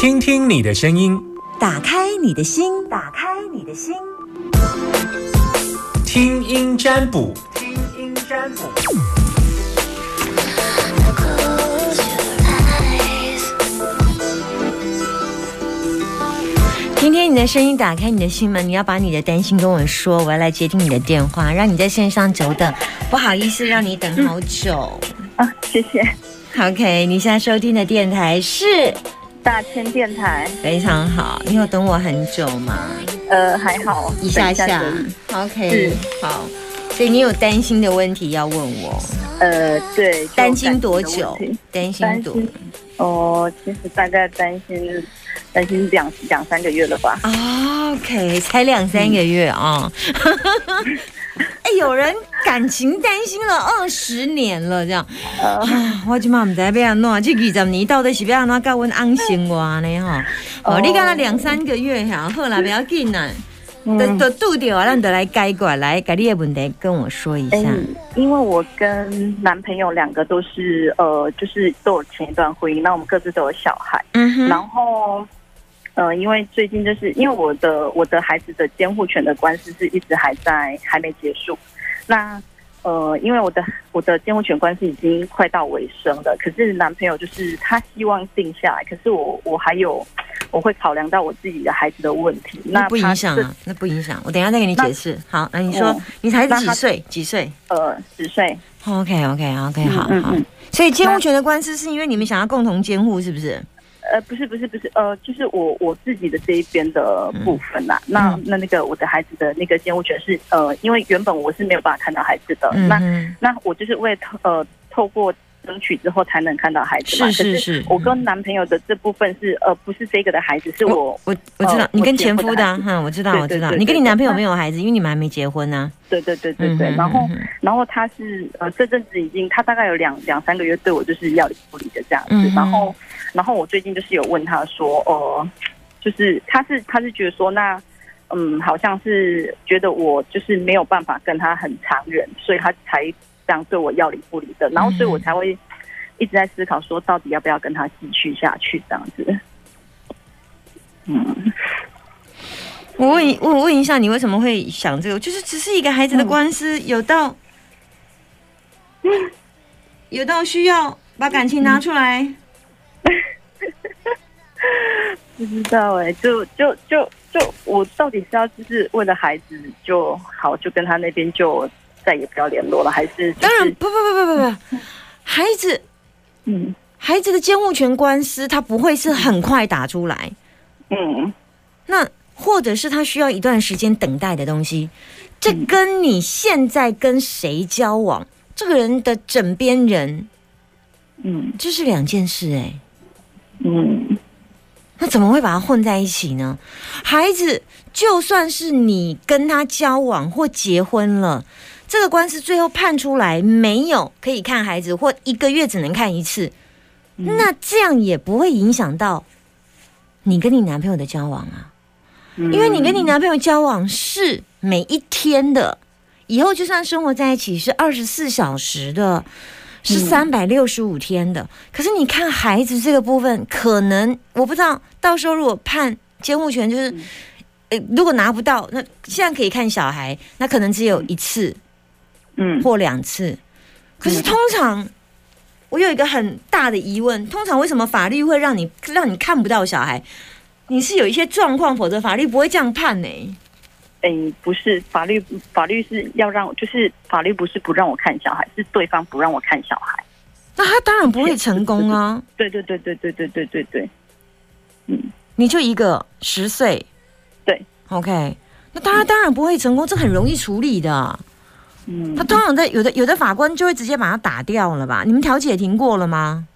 听听你的声音，打开你的心，打开你的心，听音占卜，听音占卜。听听你的声音，打开你的心门。你要把你的担心跟我说，我要来接听你的电话，让你在线上久等。不好意思，让你等好久。啊，谢谢。OK，你现在收听的电台是大千电台，非常好。你有等我很久吗？呃，还好，一下下。OK，好。所以你有担心的问题要问我，呃，对，就担心多久？担心多哦，其实大概担心担心两两三个月了吧。哦 OK，才两三个月啊。哎，有人感情担心了二十年了，这样。呃，啊，我即马唔知要安怎，这二十年到底是要安怎教阮翁生活呢？吼，哦，哦你讲了两三个月哈，好啦，不要紧啦，都嗯，都拄着啊，咱得来解决，来，把你的问题跟我说一哎下。因为我跟男朋友两个都是呃，就是都有前一段婚姻，那我们各自都有小孩，嗯哼，然后。呃，因为最近就是因为我的我的孩子的监护权的官司是一直还在还没结束，那呃，因为我的我的监护权官司已经快到尾声了，可是男朋友就是他希望定下来，可是我我还有我会考量到我自己的孩子的问题，那不影响啊，那不影响，我等一下再给你解释。好，那你说嗯，你孩子几岁？几岁呃十岁，？OK OK OK，好好。所以监护权的官司是因为你们想要共同监护，是不是？呃，不是不是不是，呃，就是我我自己的这一边的部分啦。那嗯。那那个我的孩子的那个监护权是呃，因为原本我是没有办法看到孩子的，那那我就是为透呃透过争取之后才能看到孩子嘛。是是我跟男朋友的这部分是呃不是这个的孩子，是我我我知道呃你跟前夫的哈，我知道我知道，你跟你男朋友没有孩子，因为你们还没结婚呢。对对对对对，嗯然后嗯然后他是呃这阵子已经他大概有两两三个月对我就是要理不理的这样子，嗯然后然后我最近就是有问他说，呃，就是他是他是觉得说那嗯好像是觉得我就是没有办法跟他很长远，所以他才这样对我要理不理的，然后所以我才会一直在思考说到底要不要跟他继续下去这样子。嗯，我问一，问问一下，你为什么会想这个？就是只是一个孩子的官司，有到 有到需要把感情拿出来。不知道哎、就就就就我到底是要就是为了孩子就好，就跟他那边就再也不要联络了，还是、就是、当然，不不不不不不，孩子嗯。孩子的监护权官司，他不会是很快打出来，嗯。那或者是他需要一段时间等待的东西，这跟你现在跟谁交往，这个人的枕边人，嗯。这是两件事哎、嗯。那怎么会把它混在一起呢？孩子，就算是你跟他交往或结婚了，这个官司最后判出来没有可以看孩子，或一个月只能看一次，那这样也不会影响到你跟你男朋友的交往啊，嗯，因为你跟你男朋友交往是每一天的，以后就算生活在一起是二十四小时的。是三百六十五天的，可是你看孩子这个部分，可能我不知道，到时候如果判监护权，就是，呃，如果拿不到，那现在可以看小孩，那可能只有一次嗯或两次。可是通常，我有一个很大的疑问，通常为什么法律会让你让你看不到小孩？你是有一些状况，否则法律不会这样判呢、哎、不是法律法律是要让就是法律不是不让我看小孩，是对方不让我看小孩。那他当然不会成功啊！对对对对对对对对对，嗯你就一个十岁，对，OK，那当然当然不会成功，这很容易处理的。嗯他，通常在有的有的法官就会直接把他打掉了吧？你们调解停过了吗？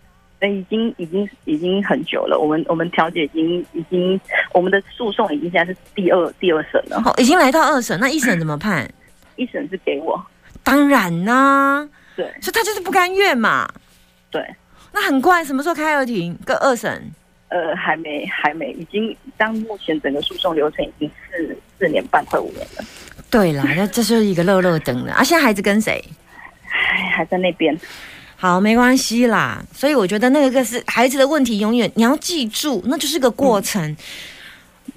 哎、已经已经已经很久了，我们我们调解已经已经我们的诉讼已经现在是第二第二审了，好，已经来到二审，那一审怎么判？一审是给我，当然啦、对所以他就是不甘愿嘛。对。那很快，什么时候开二庭跟二审？呃，还没，还没，已经，当目前整个诉讼流程已经四四年半，快五年了，对啦，那这就是一个乐乐等的啊！现在孩子跟谁？还还在那边。好，没关系啦。所以我觉得那个是孩子的问题，永远你要记住，那就是个过程。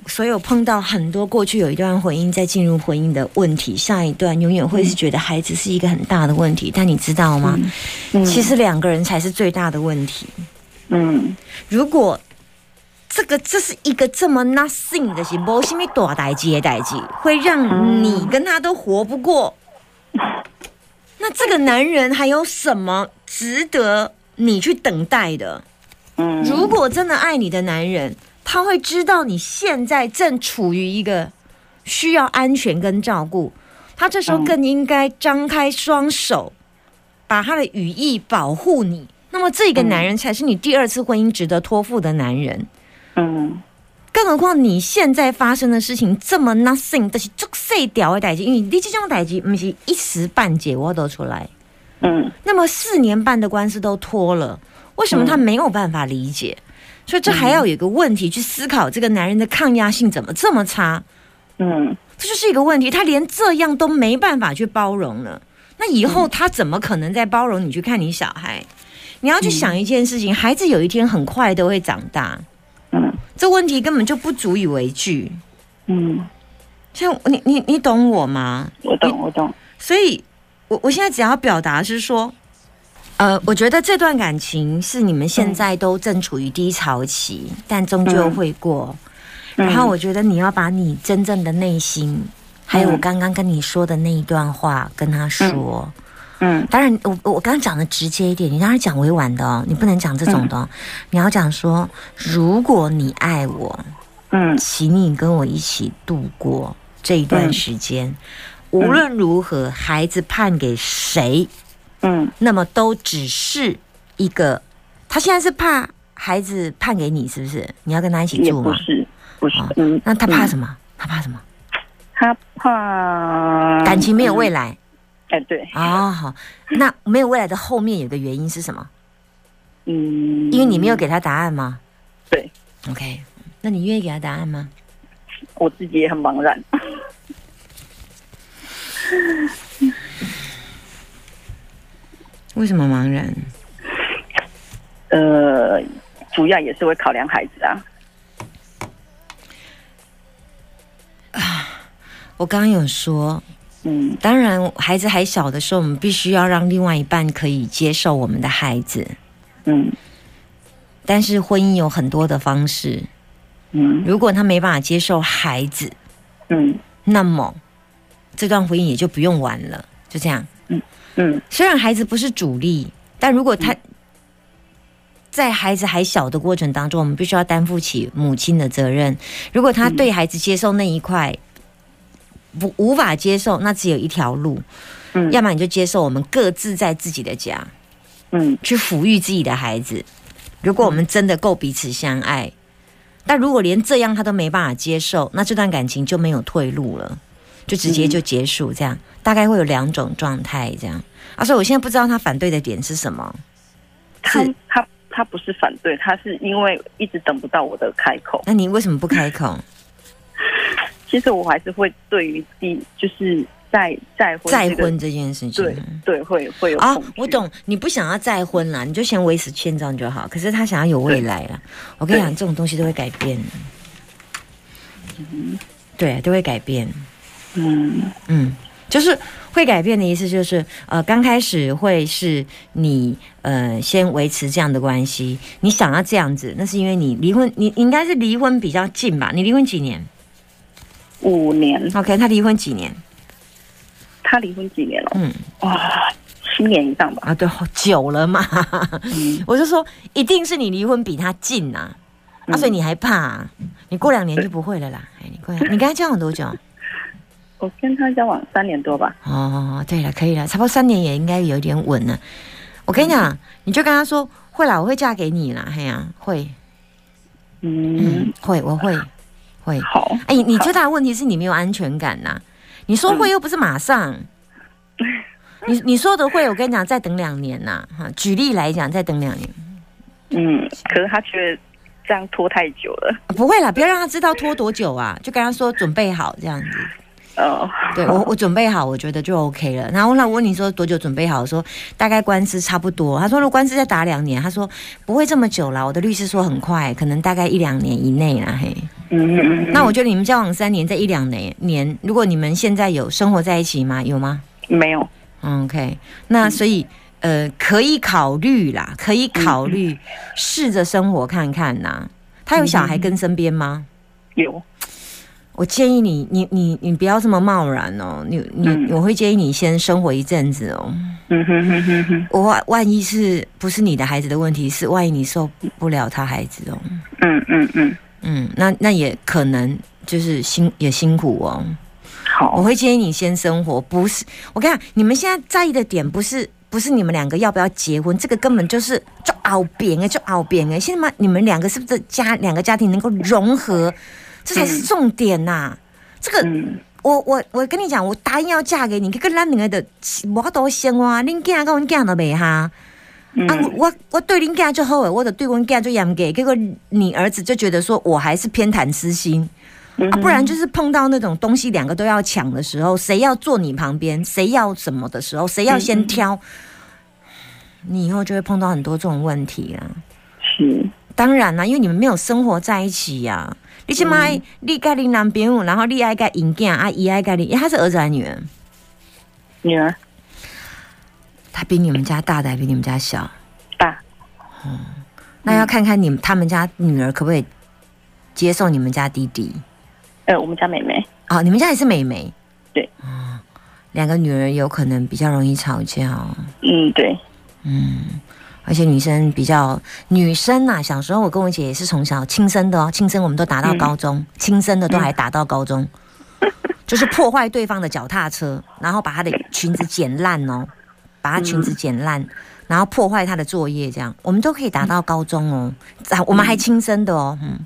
所有碰到很多过去有一段婚姻，在进入婚姻的问题，下一段永远会是觉得孩子是一个很大的问题。但你知道吗？嗯其实两个人才是最大的问题。嗯如果这个这是一个这么 nothing 的是没什么大代志的代志，会让你跟他都活不过。那这个男人还有什么值得你去等待的？嗯，如果真的爱你的男人，他会知道你现在正处于一个需要安全跟照顾，他这时候更应该张开双手，把他的羽翼保护你。那么这个男人才是你第二次婚姻值得托付的男人。嗯更何况你现在发生的事情这么 nothing，这是足细条的代志，因为你这种代志不是一时半解我都出来。嗯那么四年半的官司都拖了，为什么他没有办法理解？所以这还要有一个问题去思考：这个男人的抗压性怎么这么差？嗯这就是一个问题。他连这样都没办法去包容了，那以后他怎么可能再包容你去看你小孩？你要去想一件事情：孩子有一天很快都会长大，嗯这问题根本就不足以为惧。嗯，像你你你懂我吗？我懂我懂。所以，我我现在只要表达是说，呃，我觉得这段感情是你们现在都正处于低潮期，但终究会过。嗯然后，我觉得你要把你真正的内心，还有我刚刚跟你说的那一段话跟他说。嗯当然，我我刚刚讲的直接一点，你当然讲委婉的哦，你不能讲这种的、哦。你要讲说，如果你爱我，嗯请你跟我一起度过这一段时间。无论如何，孩子判给谁，嗯那么都只是一个。他现在是怕孩子判给你，是不是？你要跟他一起住吗？不是不是哦，嗯，那他怕嗯什么？他怕什么？他怕感情没有未来。来哎，对，哦。好，那没有未来的后面有个原因是什么？嗯，因为你没有给他答案吗对？OK，那你愿意给他答案吗？我自己也很茫然。为什么茫然？呃，主要也是会考量孩子啊啊。我刚刚有说，嗯。当然，孩子还小的时候，我们必须要让另外一半可以接受我们的孩子。嗯。但是婚姻有很多的方式，嗯。如果他没办法接受孩子，嗯。那么这段婚姻也就不用玩了。就这样，嗯虽然孩子不是主力，但如果他在孩子还小的过程当中，我们必须要担负起母亲的责任。如果他对孩子接受那一块不无法接受，那只有一条路，嗯，要么你就接受我们各自在自己的家。嗯去抚育自己的孩子。如果我们真的够彼此相爱，但如果连这样他都没办法接受，那这段感情就没有退路了，就直接就结束。这样、大概会有两种状态，这样。啊，所以我现在不知道他反对的点是什么。他他他不是反对，他是因为一直等不到我的开口。那你为什么不开口？其实我还是会对于第就是再再婚这个再婚这件事情，对对会会有啊我。懂，你不想要再婚啦，你就先维持现状就好。可是他想要有未来啦，我跟你讲，这种东西都会改变。对，都会改变。嗯嗯，就是会改变的意思，就是呃，刚开始会是你呃先维持这样的关系，你想要这样子，那是因为你离婚，你你应该是离婚比较近吧？你离婚几年五年，？OK，他离婚几年？他离婚几年了？嗯哇，七年以上吧。啊，对，好久了嘛。嗯 我就说，一定是你离婚比他近呐、啊，嗯所以你还怕、啊？你过两年就不会了啦。哎，你过两，你跟他交往多久？我跟他交往三年多吧。哦，对了，可以了，差不多三年也应该有点稳了。我跟你讲，你就跟他说，会啦，我会嫁给你啦，嘿呀、会，嗯嗯，，会，我会，会。好。哎，你最大的问题是你没有安全感呐、你说会又不是马上，你你说的会，我跟你讲，再等两年呐、哈。举例来讲，再等两年，嗯，可是他觉得这样拖太久了。啊不会啦，不要让他知道拖多久啊，就跟他说准备好这样子。哦，对我，我准备好，我觉得就 OK 了。然后那我问你说多久准备好？我说大概官司差不多。他说如果官司再打两年，他说不会这么久啦。我的律师说很快，可能大概一两年以内啦。嘿，那我觉得你们交往三年，在一两年年，如果你们现在有生活在一起吗？有吗没有，嗯？OK，那所以呃，可以考虑啦，可以考虑试着生活看看呐。他有小孩跟身边吗？有，我建议你，你你你不要这么贸然哦。你你、嗯我会建议你先生活一阵子哦。嗯哼哼哼哼，我万万一是不是你的孩子的问题，是万一你受不了他孩子哦。嗯嗯嗯，嗯，那那也可能就是辛也辛苦哦。我，会建议你先生活，不是我跟你讲，你们现在在意的点不是不是你们两个要不要结婚，这个根本就是就熬扁哎，就熬扁哎。现在嘛，你们两个是不是家两个家庭能够融合，这才是重点呐、这个嗯我我我跟你讲，我答应要嫁给你，这个咱两个的我都先哇，恁囝跟阮囝都袂哈。嗯啊，我我对恁囝就好诶，我的对阮囝就严格，结果你儿子就觉得说我还是偏袒私心。嗯啊，不然就是碰到那种东西两个都要抢的时候，谁要坐你旁边，谁要什么的时候，谁要先挑，你以后就会碰到很多这种问题啊。是，当然啦，因为你们没有生活在一起呀、你起码你跟你男朋友，然后你爱跟尹囝啊，姨爱跟你，他是儿子还是女儿？女儿他比你们家大的还比你们家小？大，那要看看你们他们家女儿可不可以接受你们家弟弟。呃，我们家妹妹，啊、你们家也是妹妹，对。嗯，两个女儿有可能比较容易吵架哦。嗯，对，嗯，而且女生比较女生呐、小时候我跟我姐也是从小亲生的哦，亲生我们都打到高中，亲生的都还打到高中，就是破坏对方的脚踏车，然后把她的裙子剪烂哦，把他裙子剪烂。然后破坏他的作业，这样我们都可以达到高中哦，啊，我们还亲生的哦，嗯，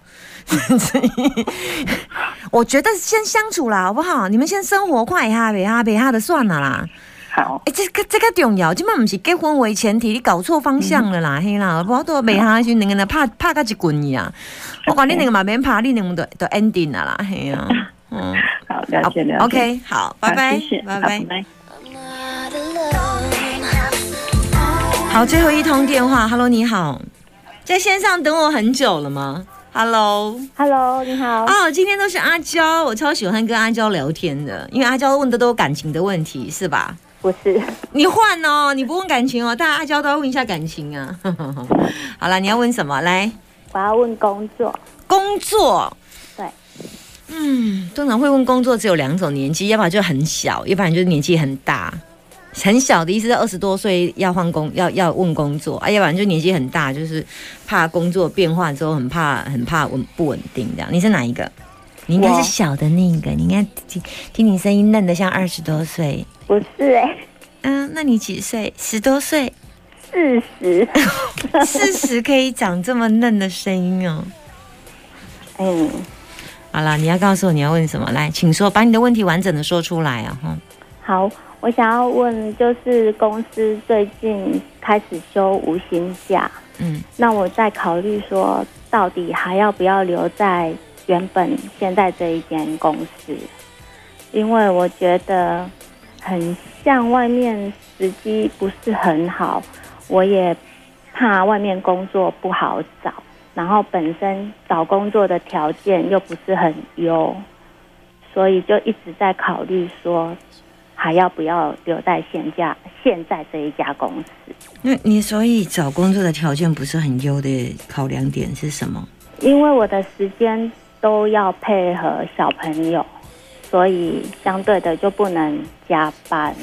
我觉得先相处啦，好不好？你们先生活快一下，别哈别哈的算了啦。好，哎、这个这个重要，今麦不是结婚为前提，你搞错方向了啦，嘿啦，我都袂下去，两个人拍拍个一滚一样。我管你两个嘛免拍，你两个都都 ending 了啦，嘿呀、嗯好，了解了解 OK，好，拜好拜谢谢，，拜拜好。拜。好，最后一通电话，Hello，你好，在线上等我很久了吗？Hello，Hello，你好。哦，今天都是阿娇，我超喜欢跟阿娇聊天的，因为阿娇问的都是感情的问题，是吧？不是，你换哦，你不问感情哦，大家阿娇都要问一下感情啊。好了，你要问什么？来，我要问工作。工作。对。嗯，通常会问工作只有两种年纪，要不然就很小，要不然就是年纪很大。很小的意思是二十多岁要换工，要要问工作，啊，要不然就年纪很大，就是怕工作变化之后很怕很怕稳不稳定这样。你是哪一个？你应该是小的那一个，你应该听听你声音嫩的像二十多岁。不是哎、嗯，那你几岁？十多岁？四十。四十可以长这么嫩的声音哦。嗯，好了，你要告诉我你要问什么？来，请说，把你的问题完整的说出来啊！哈，好，我想要问，就是公司最近开始休无薪假，嗯，那我在考虑说，到底还要不要留在原本现在这一间公司？因为我觉得很像外面时机不是很好，我也怕外面工作不好找，然后本身找工作的条件又不是很优，所以就一直在考虑说，还要不要留在现家现在这一家公司？那你所以找工作的条件不是很优的考量点是什么？因为我的时间都要配合小朋友，所以相对的就不能加班。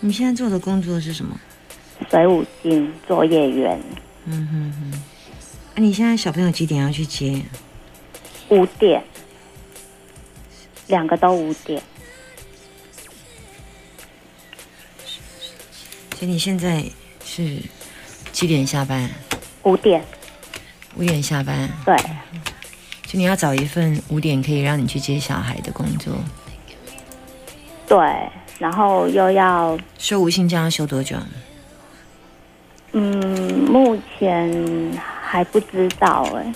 你现在做的工作是什么？水舞金作业员嗯哼哼。啊，你现在小朋友几点要去接？五点，两个都五点。所以你现在是几点下班？五点，五点下班，对，就你要找一份五点可以让你去接小孩的工作。对，然后又要，休无薪假要休多久？嗯，目前还不知道哎，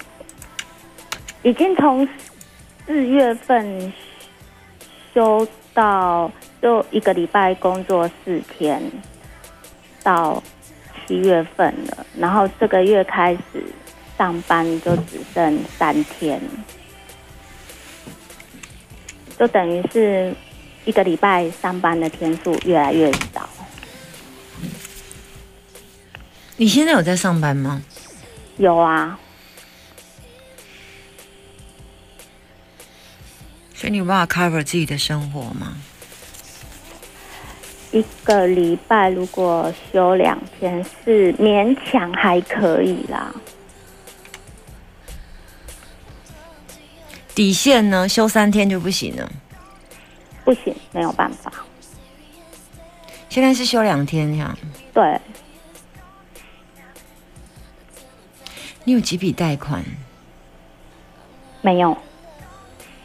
已经从四月份休到就一个礼拜工作四天，到七月份了，然后这个月开始上班就只剩三天，就等于是一个礼拜上班的天数越来越少。你现在有在上班吗？有啊，所以你有办法 cover 自己的生活吗？一个礼拜如果休两天是勉强还可以啦。底线呢？休三天就不行了。不行，没有办法。现在是休两天这样。对，你有几笔贷款？没有，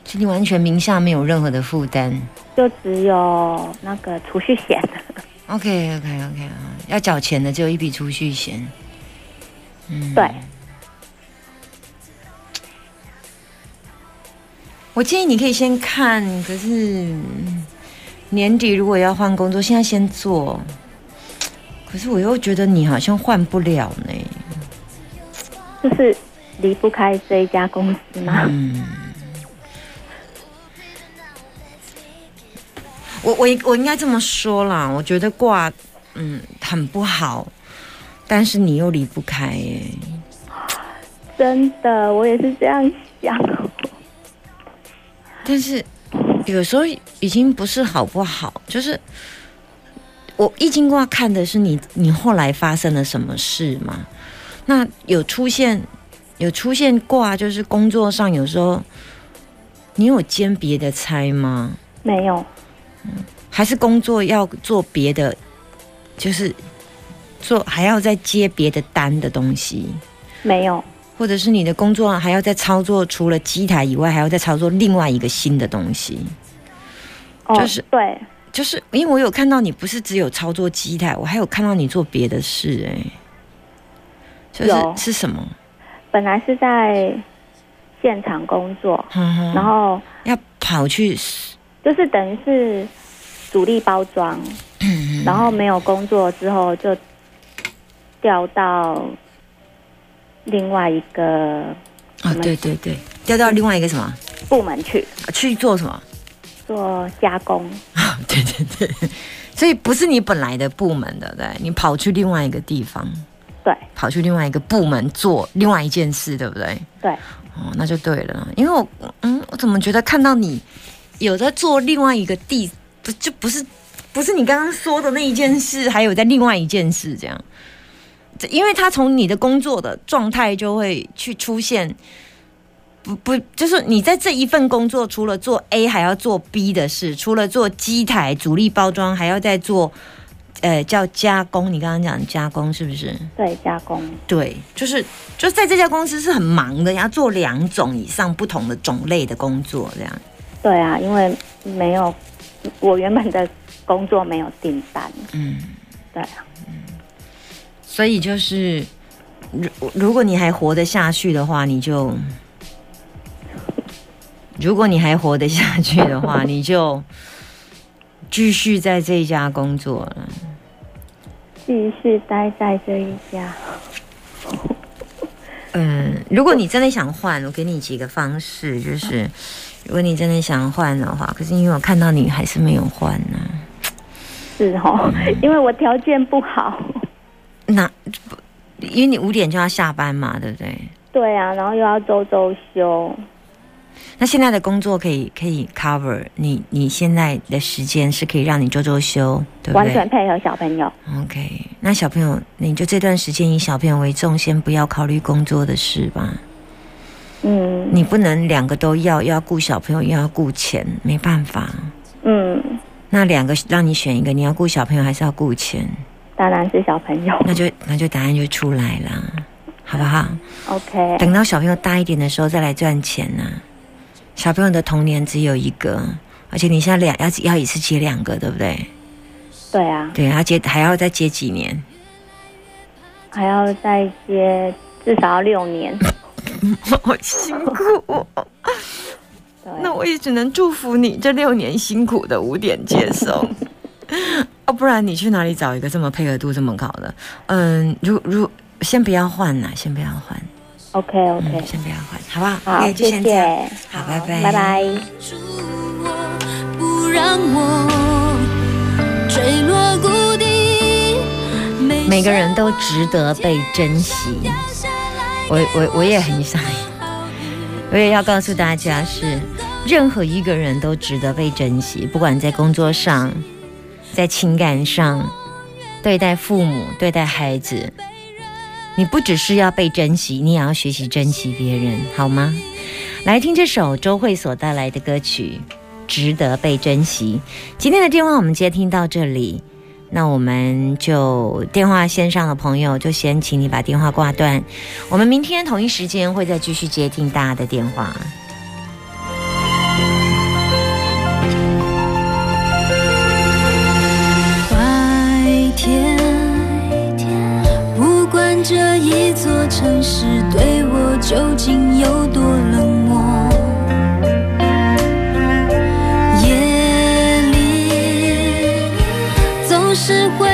所以你完全名下没有任何的负担。就只有那个储蓄险。OK OK OK 啊，要缴钱的只有一笔储蓄险。嗯，对，我建议你可以先看，可是嗯年底如果要换工作，现在先做。可是我又觉得你好像换不了呢。就是离不开这一家公司嘛。嗯，我我我应该这么说啦，我觉得挂嗯很不好，但是你又离不开耶。真的，我也是这样想。但是有时候已经不是好不好，就是我易经卦看的是你你后来发生了什么事嘛？那有出现有出现卦，就是工作上有时候你有兼别的差吗？没有，还是工作要做别的，就是做还要再接别的单的东西？没有，或者是你的工作还要再操作，除了机台以外，还要再操作另外一个新的东西。哦，就是对，就是因为我有看到你不是只有操作机台，我还有看到你做别的事、哎，就是是什么？本来是在现场工作，然然后要跑去，就是等于是主力包装，然后没有工作之后就调到另外一个啊，对对对，调到另外一个什么？部门去。去做什么？做加工。啊对对对，所以不是你本来的部门的，对，你跑去另外一个地方，对。跑去另外一个部门做另外一件事，对不对？对，哦，那就对了，因为我嗯，我怎么觉得看到你有在做另外一个地，不就不是不是你刚刚说的那一件事，还有在另外一件事这样，因为他从你的工作的状态就会去出现。不不，就是你在这一份工作，除了做 A 还要做 B 的事，除了做机台主力包装，还要再做，呃，叫加工。你刚刚讲加工是不是？对，加工。对，就是就是在这家公司是很忙的，要做两种以上不同的种类的工作，这样。对啊，因为没有我原本的工作没有订单。嗯，对啊，所以就是，如如果你还活得下去的话，你就，如果你还活得下去的话，你就继续在这一家工作了。继续待在这一家。嗯，如果你真的想换，我给你几个方式，就是如果你真的想换的话，可是因为我看到你还是没有换呢、是哦，因为我条件不好。那不因为你五点就要下班嘛，对不对？对啊，然后又要周周休。那现在的工作可以可以 cover 你你现在的时间是可以让你周周休，对不完全配合小朋友。？OK，那小朋友你就这段时间以小朋友为重，先不要考虑工作的事吧。嗯你不能两个都要，又要顾小朋友，又要顾钱，没办法。嗯，那两个让你选一个，你要顾小朋友还是要顾钱？当然是小朋友。那就那就答案就出来了，好不好？OK，等到小朋友大一点的时候再来赚钱呐、小朋友的童年只有一个，而且你现在两要要一次接两个，对不对？对啊，对，要接还要再接几年？还要再接至少要六年。好辛苦哦。那我也只能祝福你这六年辛苦的五点接送。哦，不然你去哪里找一个这么配合度这么高的？嗯，如如先不要换呐，先不要换，OK 嗯，OK，先不要换，好不好？好就谢先这样。谢，好拜拜拜拜。不让我坠落谷底。每个人都值得被珍惜。我我我也很想，我也要告诉大家是，任何一个人都值得被珍惜，不管在工作上，在情感上，对待父母，对待孩子，你不只是要被珍惜，你也要学习珍惜别人，好吗？来听这首周慧所带来的歌曲《值得被珍惜》。今天的电话我们接听到这里。那我们就电话线上的朋友，就先请你把电话挂断。我们明天同一时间会再继续接听大家的电话。白天，不管这一座城市对我究竟有多冷漠，是会